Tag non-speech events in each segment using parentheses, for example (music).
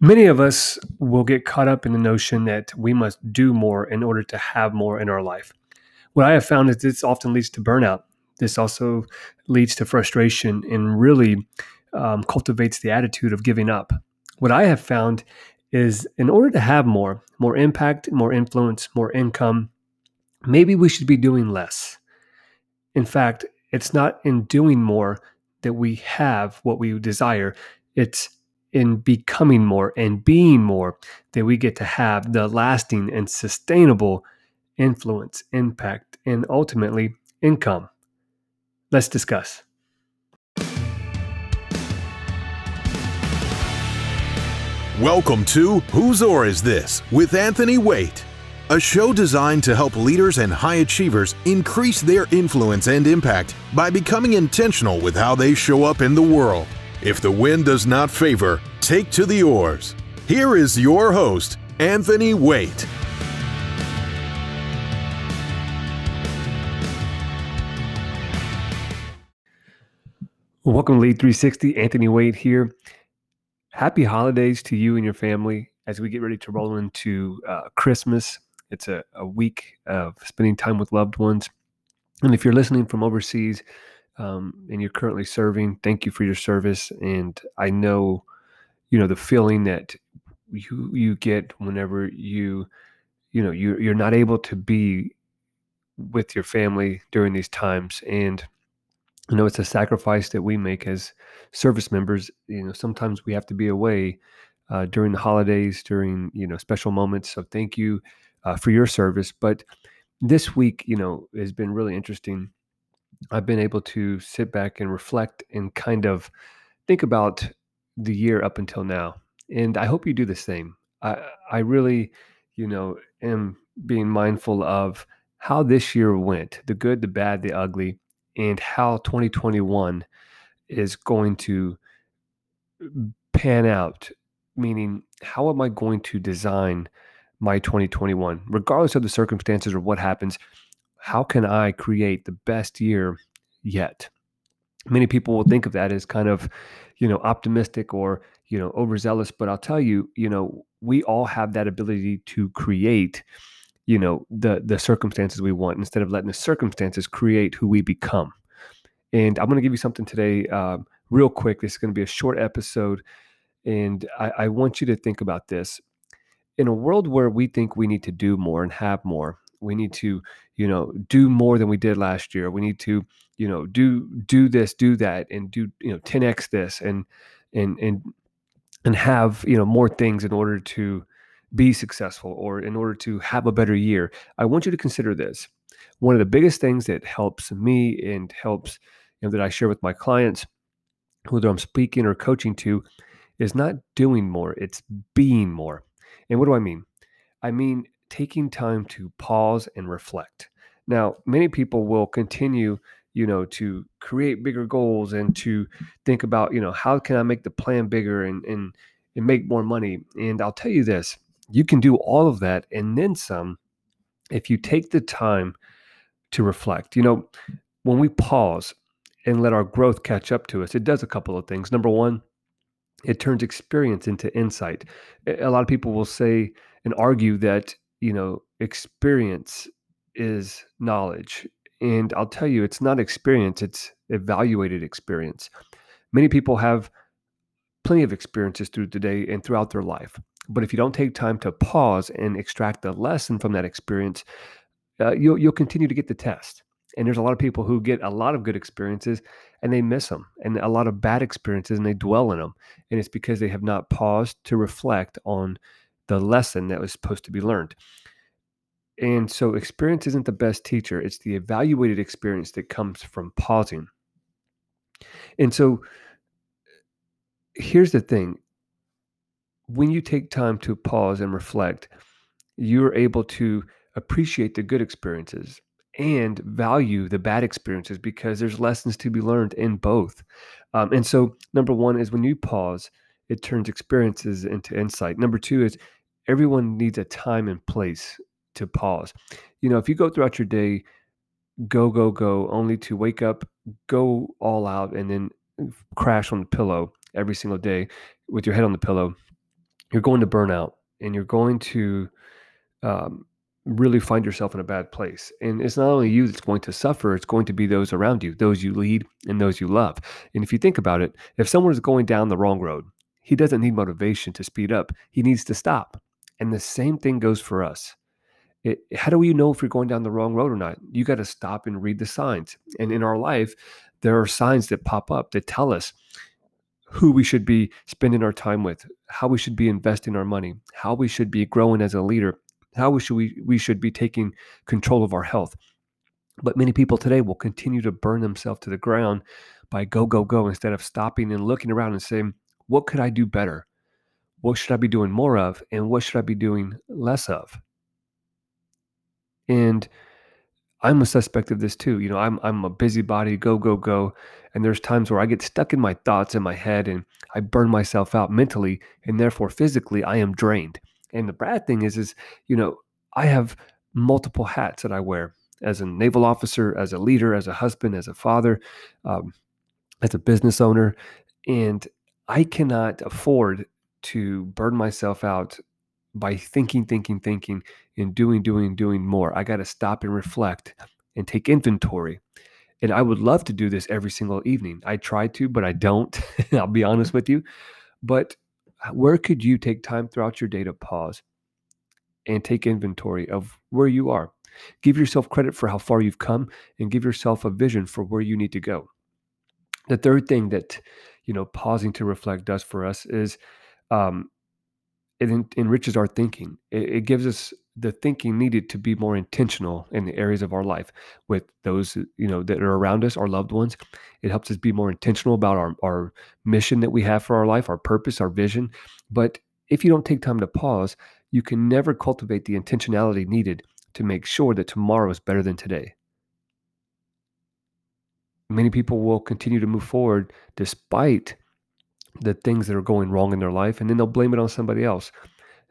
Many of us will get caught up in the notion that we must do more in order to have more in our life. What I have found is this often leads to burnout. This also leads to frustration and really um, cultivates the attitude of giving up. What I have found is in order to have more, more impact, more influence, more income, maybe we should be doing less. In fact, it's not in doing more that we have what we desire. It's in becoming more and being more that we get to have the lasting and sustainable influence, impact, and ultimately income. Let's discuss. Welcome to Whose Oar Is This with Anthony Waite, a show designed to help leaders and high achievers increase their influence and impact by becoming intentional with how they show up in the world. If the wind does not favor, take to the oars. Here is your host, Anthony Waite. Welcome to Lead 360. Anthony Waite here. Happy holidays to you and your family as we get ready to roll into uh, Christmas. It's a, a week of spending time with loved ones. And if you're listening from overseas, um, and you're currently serving, thank you for your service. And I know, you know, the feeling that you you get whenever you, you know, you you're not able to be with your family during these times. And you know, it's a sacrifice that we make as service members. You know, sometimes we have to be away uh, during the holidays, during you know special moments. So thank you uh, for your service. But this week, you know, has been really interesting I've been able to sit back and reflect and kind of think about the year up until now. And I hope you do the same. I, I really, you know, am being mindful of how this year went the good, the bad, the ugly, and how 2021 is going to pan out. Meaning, how am I going to design my 2021, regardless of the circumstances or what happens? How can I create the best year yet? Many people will think of that as kind of, you know, optimistic or, you know, overzealous. But I'll tell you, you know, we all have that ability to create, you know, the the circumstances we want instead of letting the circumstances create who we become. And I'm going to give you something today, uh, real quick. This is going to be a short episode, and I, I want you to think about this. In a world where we think we need to do more and have more, we need to you know do more than we did last year. We need to you know do do this do that and do you know 10x this and and and and have you know more things in order to be successful or in order to have a better year. I want you to consider this. One of the biggest things that helps me and helps you know that i share with my clients whether i'm speaking or coaching to is not doing more it's being more. And what do i mean? I mean taking time to pause and reflect. Now, many people will continue, you know, to create bigger goals and to think about, you know, how can I make the plan bigger and and and make more money. And I'll tell you this, you can do all of that and then some if you take the time to reflect. You know, when we pause and let our growth catch up to us, it does a couple of things. Number 1, it turns experience into insight. A lot of people will say and argue that you know, experience is knowledge. And I'll tell you, it's not experience, it's evaluated experience. Many people have plenty of experiences through today and throughout their life. But if you don't take time to pause and extract the lesson from that experience, uh, you'll, you'll continue to get the test. And there's a lot of people who get a lot of good experiences and they miss them, and a lot of bad experiences and they dwell in them. And it's because they have not paused to reflect on the lesson that was supposed to be learned. And so experience isn't the best teacher, it's the evaluated experience that comes from pausing. And so here's the thing when you take time to pause and reflect, you're able to appreciate the good experiences and value the bad experiences because there's lessons to be learned in both. Um, and so, number one is when you pause, it turns experiences into insight. Number two is everyone needs a time and place to pause. You know, if you go throughout your day, go, go, go, only to wake up, go all out, and then crash on the pillow every single day with your head on the pillow, you're going to burn out and you're going to um, really find yourself in a bad place. And it's not only you that's going to suffer, it's going to be those around you, those you lead and those you love. And if you think about it, if someone is going down the wrong road, he doesn't need motivation to speed up, he needs to stop. And the same thing goes for us. It, how do we know if you're going down the wrong road or not? You got to stop and read the signs. And in our life, there are signs that pop up that tell us who we should be spending our time with, how we should be investing our money, how we should be growing as a leader, how we should we, we should be taking control of our health. But many people today will continue to burn themselves to the ground by go, go, go instead of stopping and looking around and saying, what could I do better? What should I be doing more of? And what should I be doing less of? And I'm a suspect of this too. You know, I'm I'm a busybody, go go go, and there's times where I get stuck in my thoughts in my head and I burn myself out mentally and therefore physically I am drained. And the bad thing is is, you know, I have multiple hats that I wear as a naval officer, as a leader, as a husband, as a father, um, as a business owner, and I cannot afford to burn myself out by thinking, thinking, thinking, and doing, doing, doing more. I got to stop and reflect and take inventory. And I would love to do this every single evening. I try to, but I don't. (laughs) I'll be honest with you. But uh, where could you take time throughout your day to pause and take inventory of where you are? Give yourself credit for how far you've come and give yourself a vision for where you need to go. The third thing that, you know, pausing to reflect does for us is um, it en- enriches our thinking. It, it gives us the thinking needed to be more intentional in the areas of our life with those you know that are around us, our loved ones. It helps us be more intentional about our our mission that we have for our life, our purpose, our vision. But if you don't take time to pause, you can never cultivate the intentionality needed to make sure that tomorrow is better than today. Many people will continue to move forward despite the things that are going wrong in their life, and then they'll blame it on somebody else.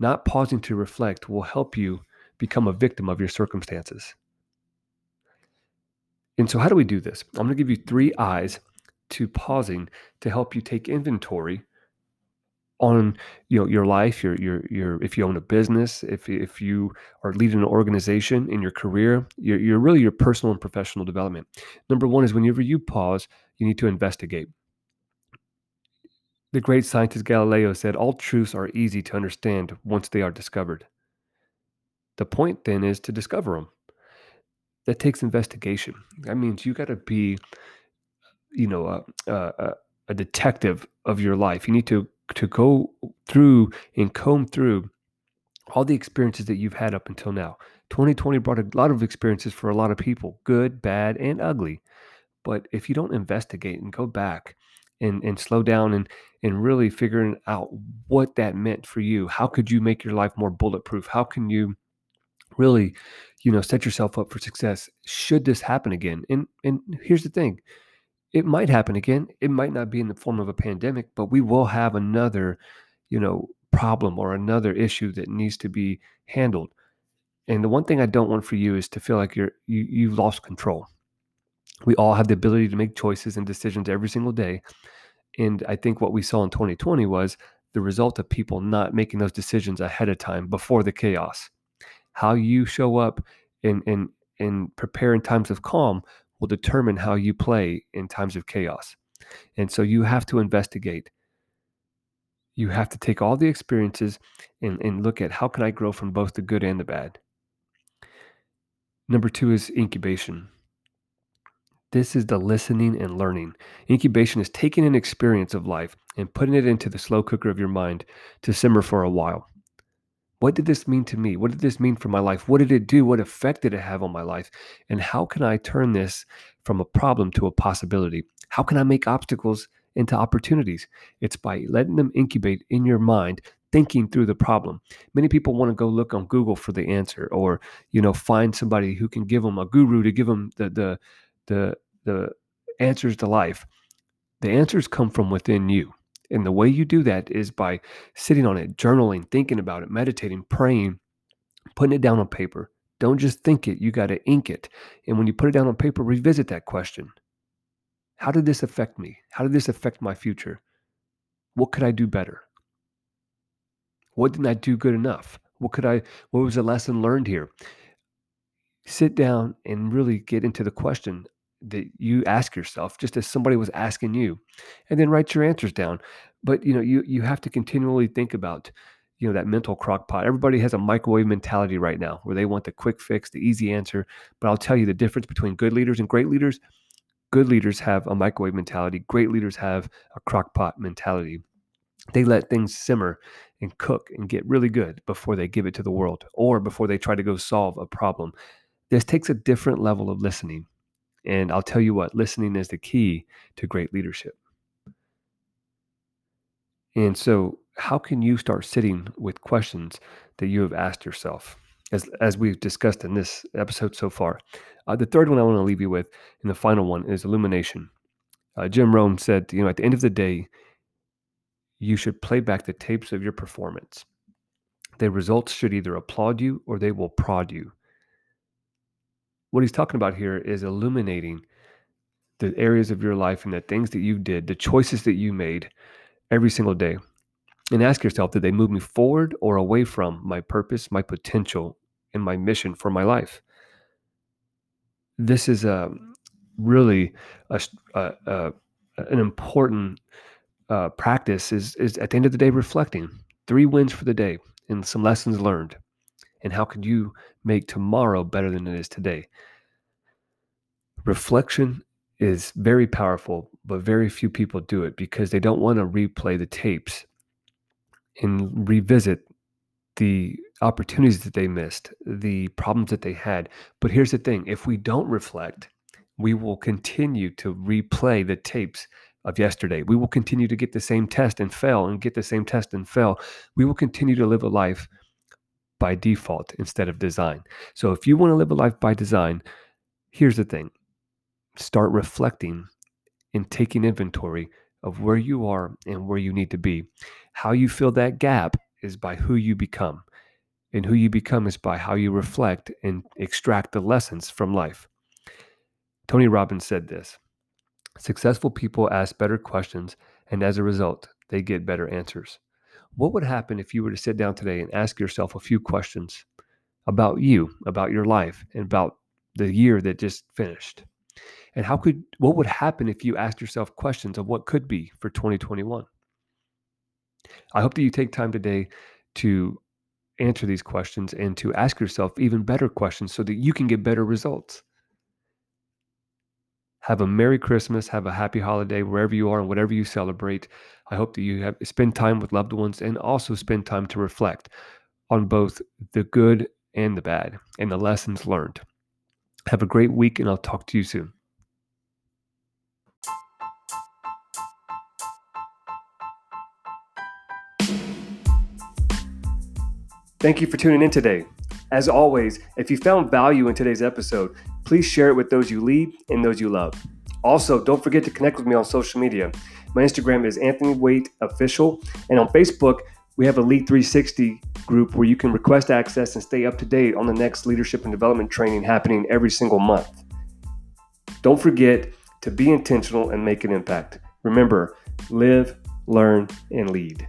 Not pausing to reflect will help you become a victim of your circumstances. And so, how do we do this? I'm going to give you three eyes to pausing to help you take inventory on you know your life your your your if you own a business if if you are leading an organization in your career you're, really your personal and professional development number one is whenever you pause you need to investigate the great scientist Galileo said all truths are easy to understand once they are discovered. The point then is to discover them. That takes investigation. That means you got to be, you know, a, a, a detective of your life. You need to to go through and comb through all the experiences that you've had up until now. 2020 brought a lot of experiences for a lot of people, good, bad, and ugly. But if you don't investigate and go back and and slow down and and really figuring out what that meant for you. How could you make your life more bulletproof? How can you really, you know, set yourself up for success should this happen again? And and here's the thing. It might happen again. It might not be in the form of a pandemic, but we will have another, you know, problem or another issue that needs to be handled. And the one thing I don't want for you is to feel like you're you, you've lost control we all have the ability to make choices and decisions every single day. And I think what we saw in 2020 was the result of people not making those decisions ahead of time before the chaos. How you show up and and and prepare in times of calm will determine how you play in times of chaos. And so you have to investigate. You have to take all the experiences and, and look at how can I grow from both the good and the bad. Number two is incubation. This is the listening and learning. Incubation is taking an experience of life and putting it into the slow cooker of your mind to simmer for a while. What did this mean to me? What did this mean for my life? What did it do? What effect did it have on my life? And how can I turn this from a problem to a possibility? How can I make obstacles into opportunities? It's by letting them incubate in your mind, thinking through the problem. Many people want to go look on Google for the answer or, you know, find somebody who can give them a guru to give them the the the the answers to life, the answers come from within you. And the way you do that is by sitting on it, journaling, thinking about it, meditating, praying, putting it down on paper. Don't just think it, you got to ink it. And when you put it down on paper, revisit that question. How did this affect me? How did this affect my future? What could I do better? What didn't I do good enough? What could I, what was the lesson learned here? Sit down and really get into the question that you ask yourself, just as somebody was asking you, and then write your answers down. But you know, you you have to continually think about, you know, that mental crock pot. Everybody has a microwave mentality right now where they want the quick fix, the easy answer. But I'll tell you the difference between good leaders and great leaders. Good leaders have a microwave mentality. Great leaders have a crock pot mentality. They let things simmer and cook and get really good before they give it to the world or before they try to go solve a problem. This takes a different level of listening. And I'll tell you what, listening is the key to great leadership. And so, how can you start sitting with questions that you have asked yourself, as, as we've discussed in this episode so far? Uh, the third one I want to leave you with, and the final one, is illumination. Uh, Jim Rohn said, you know, at the end of the day, you should play back the tapes of your performance. The results should either applaud you or they will prod you. What he's talking about here is illuminating the areas of your life and the things that you did, the choices that you made every single day. And ask yourself, did they move me forward or away from my purpose, my potential, and my mission for my life? This is a really a, a, a an important uh, practice is is at the end of the day reflecting three wins for the day and some lessons learned and how could you make tomorrow better than it is today reflection is very powerful but very few people do it because they don't want to replay the tapes and revisit the opportunities that they missed the problems that they had but here's the thing if we don't reflect we will continue to replay the tapes of yesterday. We will continue to get the same test and fail and get the same test and fail. We will continue to live a life by default instead of design. So if you want to live a life by design, here's the thing start reflecting and taking inventory of where you are and where you need to be. How you fill that gap is by who you become. And who you become is by how you reflect and extract the lessons from life. Tony Robbins said this Successful people ask better questions, and as a result, they get better answers. What would happen if you were to sit down today and ask yourself a few questions about you, about your life, and about the year that just finished? And how could what would happen if you asked yourself questions of what could be for 2021? I hope that you take time today to answer these questions and to ask yourself even better questions so that you can get better results. Have a Merry Christmas. Have a happy holiday wherever you are and whatever you celebrate. I hope that you have spend time with loved ones and also spend time to reflect on both the good and the bad and the lessons learned. Have a great week, and I'll talk to you soon. Thank you for tuning in today. As always, if you found value in today's episode, please share it with those you lead and those you love. Also, don't forget to connect with me on social media. My Instagram is Anthony Waite Official, and on Facebook, we have a Lead 360 group where you can request access and stay up to date on the next leadership and development training happening every single month. Don't forget to be intentional and make an impact. Remember, live, learn, and lead.